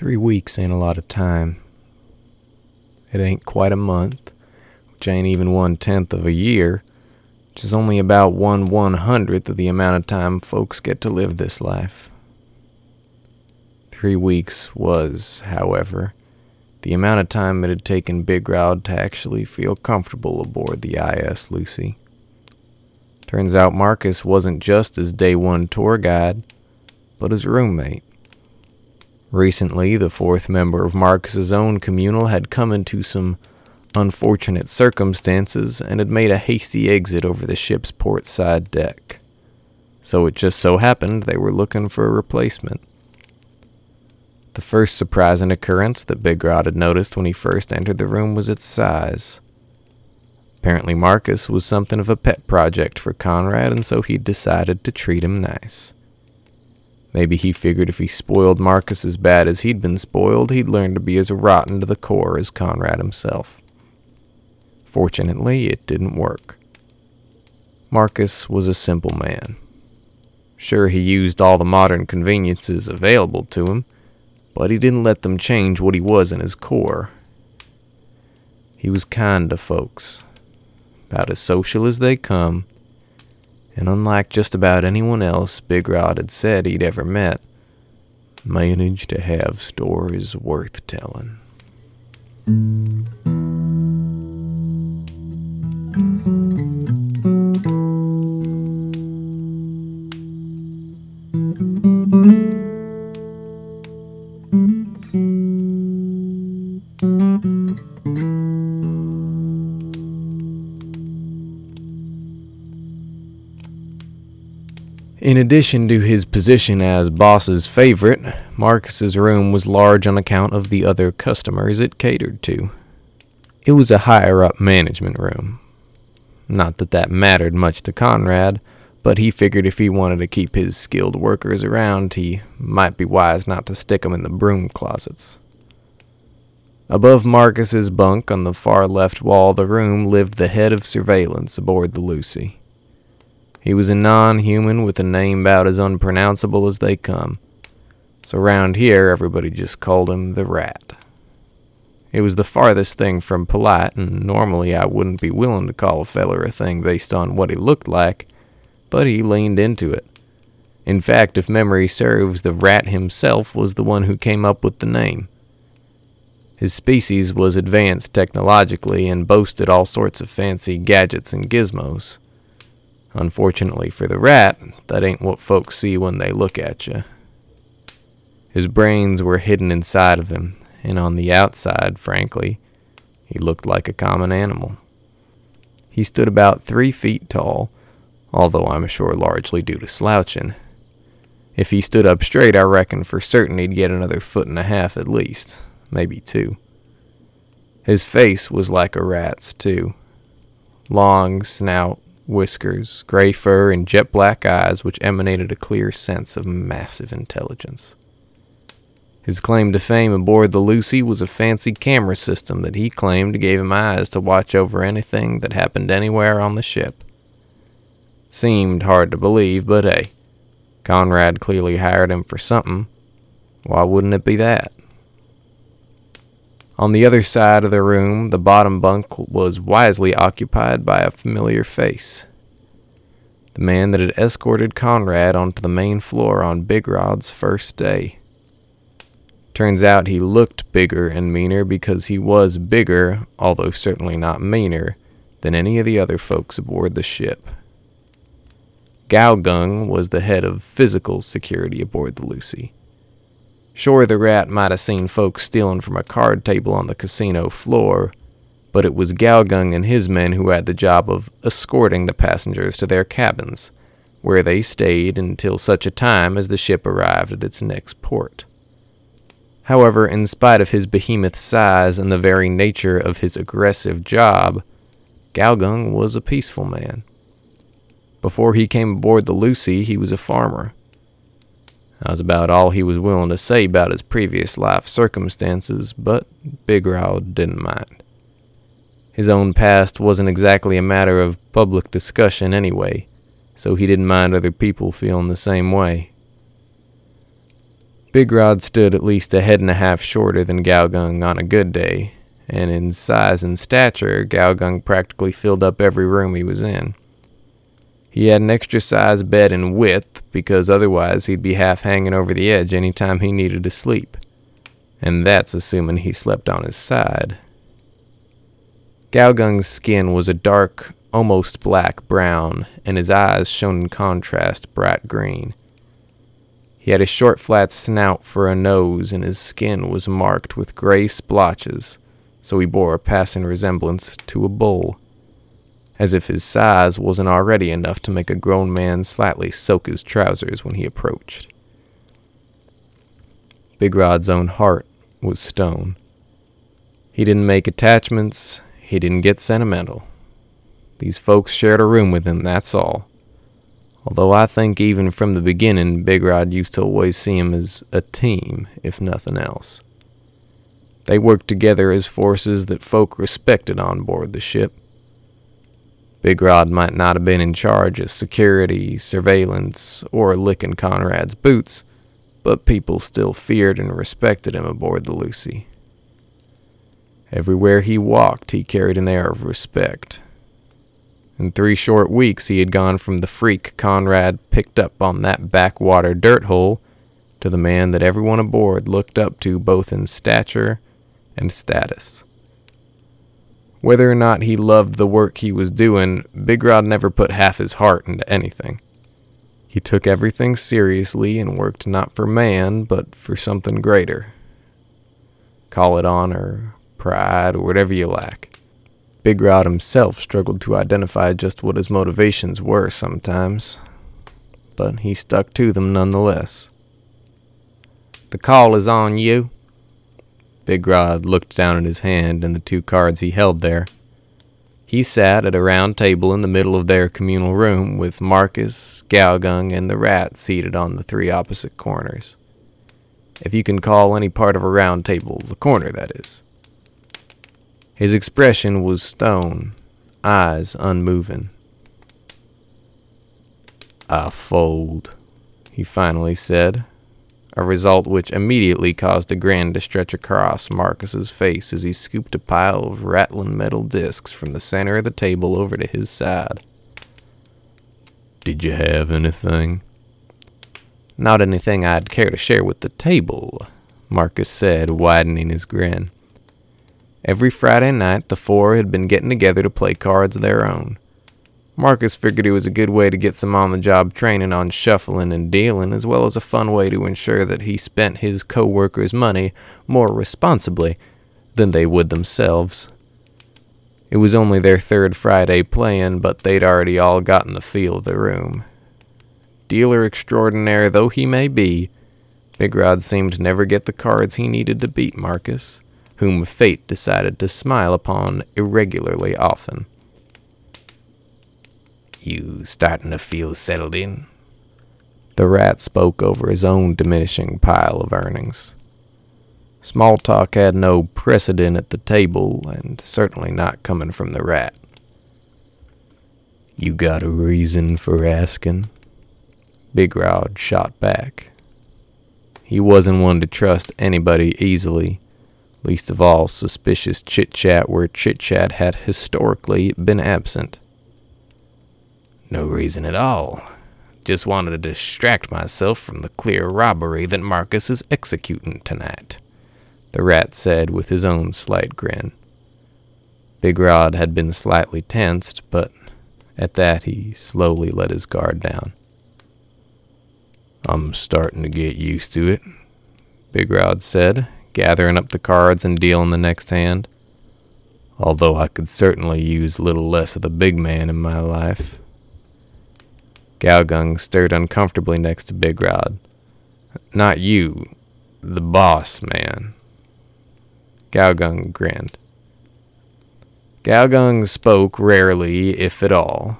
Three weeks ain't a lot of time. It ain't quite a month, which ain't even one tenth of a year, which is only about one one hundredth of the amount of time folks get to live this life. Three weeks was, however, the amount of time it had taken Big Rod to actually feel comfortable aboard the IS Lucy. Turns out Marcus wasn't just his day one tour guide, but his roommate. Recently, the fourth member of Marcus's own communal had come into some unfortunate circumstances and had made a hasty exit over the ship's port side deck. So it just so happened they were looking for a replacement. The first surprising occurrence that Big Rod had noticed when he first entered the room was its size. Apparently, Marcus was something of a pet project for Conrad, and so he decided to treat him nice. Maybe he figured if he spoiled Marcus as bad as he'd been spoiled, he'd learn to be as rotten to the core as Conrad himself. Fortunately, it didn't work. Marcus was a simple man. Sure, he used all the modern conveniences available to him, but he didn't let them change what he was in his core. He was kind to folks, about as social as they come, and unlike just about anyone else Big Rod had said he'd ever met, managed to have stories worth telling. In addition to his position as boss's favorite, Marcus's room was large on account of the other customers it catered to. It was a higher up management room. Not that that mattered much to Conrad, but he figured if he wanted to keep his skilled workers around, he might be wise not to stick 'em in the broom closets. Above Marcus's bunk on the far left wall of the room lived the head of surveillance aboard the Lucy. He was a non human with a name about as unpronounceable as they come. So round here, everybody just called him the Rat. It was the farthest thing from polite, and normally I wouldn't be willing to call a feller a thing based on what he looked like, but he leaned into it. In fact, if memory serves, the rat himself was the one who came up with the name. His species was advanced technologically and boasted all sorts of fancy gadgets and gizmos. Unfortunately for the rat, that ain't what folks see when they look at you. His brains were hidden inside of him, and on the outside, frankly, he looked like a common animal. He stood about three feet tall, although I'm sure largely due to slouching. If he stood up straight, I reckon for certain he'd get another foot and a half at least, maybe two. His face was like a rat's, too. Long snout, whiskers, gray fur, and jet black eyes which emanated a clear sense of massive intelligence. His claim to fame aboard the Lucy was a fancy camera system that he claimed gave him eyes to watch over anything that happened anywhere on the ship. Seemed hard to believe, but hey, Conrad clearly hired him for something. Why wouldn't it be that? On the other side of the room, the bottom bunk was wisely occupied by a familiar face. The man that had escorted Conrad onto the main floor on Big Rod's first day. Turns out he looked bigger and meaner because he was bigger, although certainly not meaner, than any of the other folks aboard the ship. Galgung was the head of physical security aboard the Lucy. Sure, the rat might have seen folks stealing from a card table on the casino floor, but it was Galgung and his men who had the job of escorting the passengers to their cabins, where they stayed until such a time as the ship arrived at its next port. However, in spite of his behemoth size and the very nature of his aggressive job, Galgung was a peaceful man. Before he came aboard the Lucy, he was a farmer. That was about all he was willing to say about his previous life circumstances, but Big Rod didn't mind. His own past wasn't exactly a matter of public discussion anyway, so he didn't mind other people feeling the same way. Big Rod stood at least a head and a half shorter than Galgung on a good day, and in size and stature, Galgung practically filled up every room he was in. He had an extra size bed in width because otherwise he'd be half hanging over the edge any time he needed to sleep. And that's assuming he slept on his side. Galgung's skin was a dark, almost black brown, and his eyes shone in contrast bright green. He had a short, flat snout for a nose, and his skin was marked with gray splotches, so he bore a passing resemblance to a bull as if his size wasn't already enough to make a grown man slightly soak his trousers when he approached. Big Rod's own heart was stone. He didn't make attachments, he didn't get sentimental. These folks shared a room with him, that's all. Although I think even from the beginning, Big Rod used to always see him as a team, if nothing else. They worked together as forces that folk respected on board the ship. Big Rod might not have been in charge of security, surveillance, or licking Conrad's boots, but people still feared and respected him aboard the Lucy. Everywhere he walked, he carried an air of respect. In three short weeks, he had gone from the freak Conrad picked up on that backwater dirt hole to the man that everyone aboard looked up to both in stature and status. Whether or not he loved the work he was doing, Big Rod never put half his heart into anything. He took everything seriously and worked not for man, but for something greater. Call it honor, pride, or whatever you lack. Big Rod himself struggled to identify just what his motivations were sometimes, but he stuck to them nonetheless. The call is on you, Big Rod looked down at his hand and the two cards he held there. He sat at a round table in the middle of their communal room with Marcus, Galgung, and the rat seated on the three opposite corners. If you can call any part of a round table the corner, that is. His expression was stone, eyes unmoving. I fold, he finally said, a result which immediately caused a grin to stretch across Marcus's face as he scooped a pile of rattling metal discs from the center of the table over to his side. Did you have anything? Not anything I'd care to share with the table, Marcus said, widening his grin. Every Friday night, the four had been getting together to play cards of their own. Marcus figured it was a good way to get some on the job training on shuffling and dealing, as well as a fun way to ensure that he spent his co workers' money more responsibly than they would themselves. It was only their third Friday playing, but they'd already all gotten the feel of the room. Dealer extraordinaire though he may be, Big Rod seemed to never get the cards he needed to beat Marcus, whom fate decided to smile upon irregularly often. You starting to feel settled in? The rat spoke over his own diminishing pile of earnings. Small talk had no precedent at the table, and certainly not coming from the rat. You got a reason for asking? Big Rod shot back. He wasn't one to trust anybody easily, least of all suspicious chit chat where chit chat had historically been absent. No reason at all. Just wanted to distract myself from the clear robbery that Marcus is executing tonight, the rat said with his own slight grin. Big Rod had been slightly tensed, but at that he slowly let his guard down. I'm starting to get used to it, Big Rod said, gathering up the cards and dealing the next hand. Although I could certainly use a little less of the big man in my life. Galgung stirred uncomfortably next to Big Rod. Not you, the boss man. Galgung grinned. Galgung spoke rarely, if at all.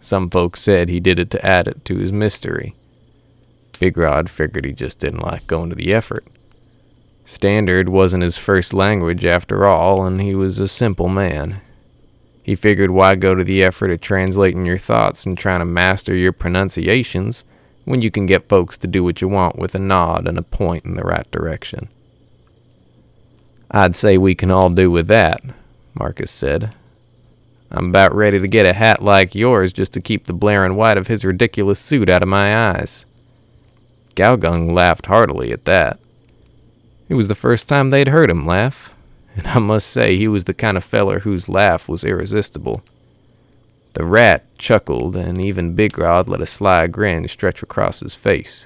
Some folks said he did it to add it to his mystery. Big Rod figured he just didn't like going to the effort. Standard wasn't his first language after all, and he was a simple man. He figured why go to the effort of translating your thoughts and trying to master your pronunciations when you can get folks to do what you want with a nod and a point in the right direction. I'd say we can all do with that, Marcus said. I'm about ready to get a hat like yours just to keep the blaring white of his ridiculous suit out of my eyes. Galgung laughed heartily at that. It was the first time they'd heard him laugh, and I must say he was the kind of feller whose laugh was irresistible. The rat chuckled, and even Big Rod let a sly grin stretch across his face.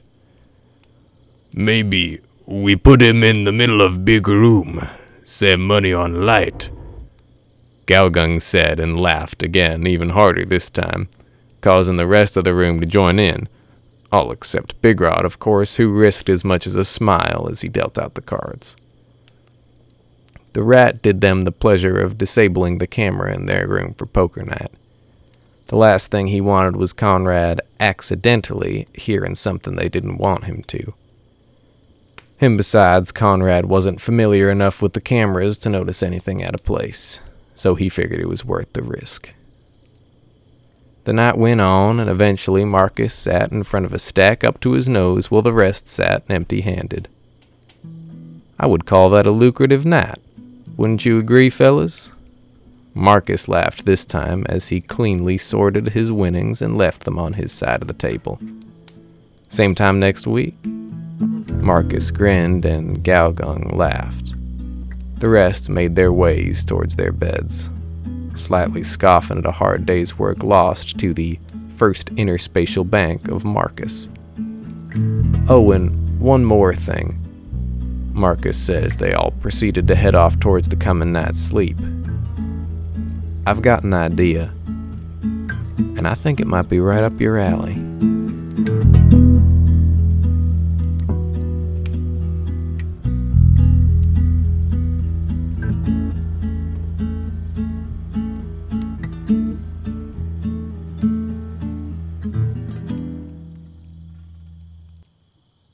Maybe we put him in the middle of big room, save money on light. Galgung said and laughed again, even harder this time, causing the rest of the room to join in, all except Big Rod, of course, who risked as much as a smile as he dealt out the cards. The rat did them the pleasure of disabling the camera in their room for poker night. The last thing he wanted was Conrad accidentally hearing something they didn't want him to. And besides, Conrad wasn't familiar enough with the cameras to notice anything out of place so he figured it was worth the risk. The night went on, and eventually Marcus sat in front of a stack up to his nose while the rest sat empty handed. I would call that a lucrative night. Wouldn't you agree, fellas? Marcus laughed this time as he cleanly sorted his winnings and left them on his side of the table. Same time next week? Marcus grinned and Galgung laughed. The rest made their ways towards their beds, slightly scoffing at a hard day's work lost to the first interspatial bank of Marcus. Oh, and one more thing. Marcus says they all proceeded to head off towards the coming night's sleep. I've got an idea, and I think it might be right up your alley.